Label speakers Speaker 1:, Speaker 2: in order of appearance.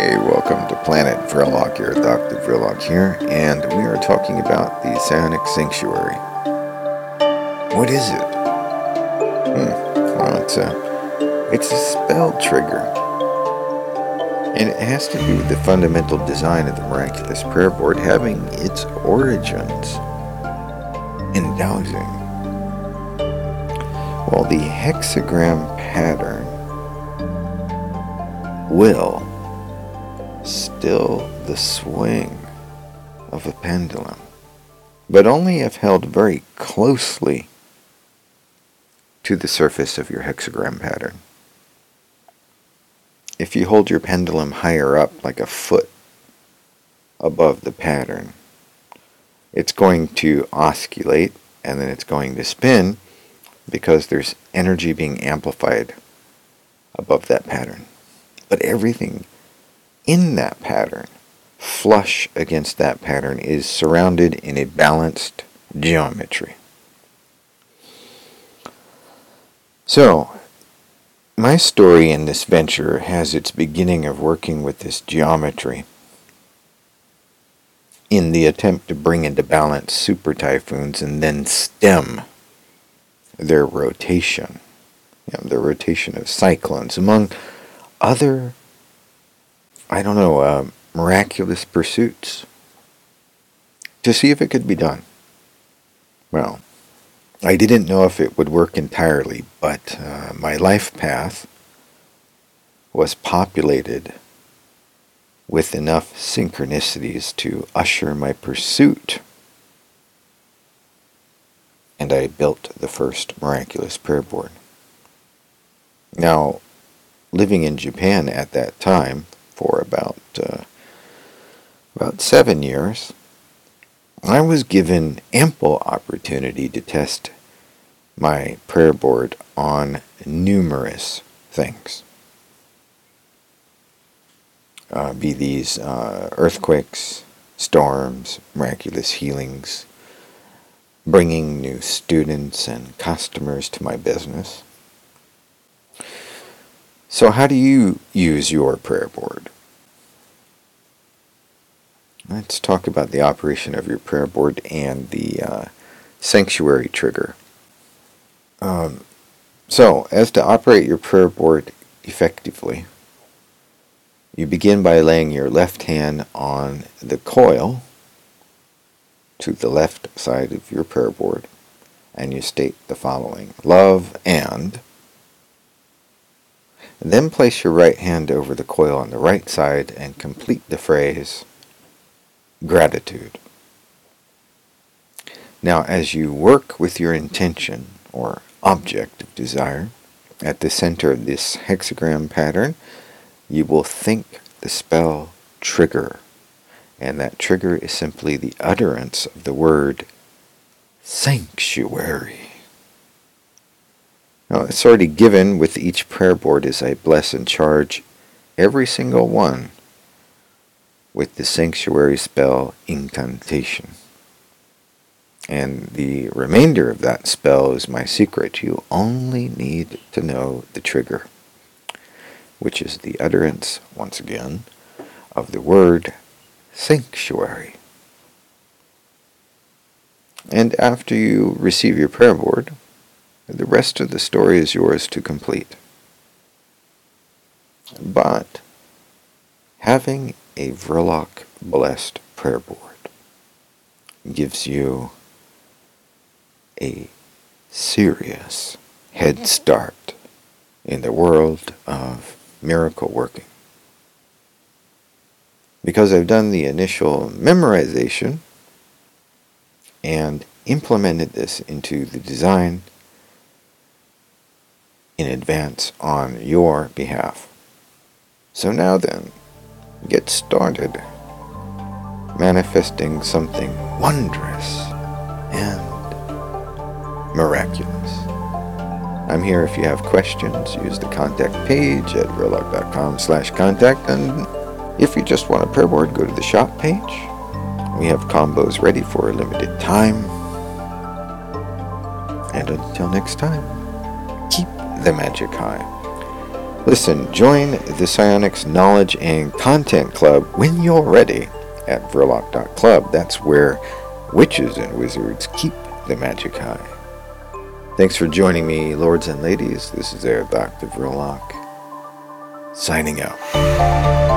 Speaker 1: Hey, welcome to Planet Verloc here, Dr. Verloc here, and we are talking about the Psionic Sanctuary. What is it? Hmm, well, it's a, it's a spell trigger. And it has to do with the fundamental design of the miraculous prayer board having its origins in dowsing. Well, the hexagram pattern will still the swing of a pendulum, but only if held very closely to the surface of your hexagram pattern. If you hold your pendulum higher up, like a foot above the pattern, it's going to oscillate and then it's going to spin because there's energy being amplified above that pattern. But everything in that pattern, flush against that pattern, is surrounded in a balanced geometry. So, my story in this venture has its beginning of working with this geometry in the attempt to bring into balance super typhoons and then stem their rotation, you know, the rotation of cyclones, among other, I don't know, uh, miraculous pursuits to see if it could be done. Well, I didn't know if it would work entirely, but uh, my life path was populated with enough synchronicities to usher my pursuit. And I built the first miraculous prayer board. Now, living in Japan at that time about seven years, I was given ample opportunity to test my prayer board on numerous things uh, be these uh, earthquakes, storms, miraculous healings, bringing new students and customers to my business. So, how do you use your prayer board? Let's talk about the operation of your prayer board and the uh, sanctuary trigger. Um, so, as to operate your prayer board effectively, you begin by laying your left hand on the coil to the left side of your prayer board, and you state the following Love and. Then place your right hand over the coil on the right side and complete the phrase Gratitude. Now, as you work with your intention or object of desire at the center of this hexagram pattern, you will think the spell trigger. And that trigger is simply the utterance of the word sanctuary. Now, it's already given with each prayer board as I bless and charge every single one with the sanctuary spell incantation. And the remainder of that spell is my secret. You only need to know the trigger which is the utterance, once again, of the word sanctuary. And after you receive your prayer board, the rest of the story is yours to complete. But having a Verloc blessed prayer board gives you a serious head mm-hmm. start in the world of miracle working. Because I've done the initial memorization and implemented this into the design in advance on your behalf. So now then, get started manifesting something wondrous and miraculous. I'm here if you have questions. Use the contact page at verloc.com slash contact. And if you just want a prayer board, go to the shop page. We have combos ready for a limited time. And until next time, keep the magic high. Listen, join the Psionics Knowledge and Content Club when you're ready at Verloc.club. That's where witches and wizards keep the magic high. Thanks for joining me, lords and ladies. This is Air Dr. Verloc, signing out.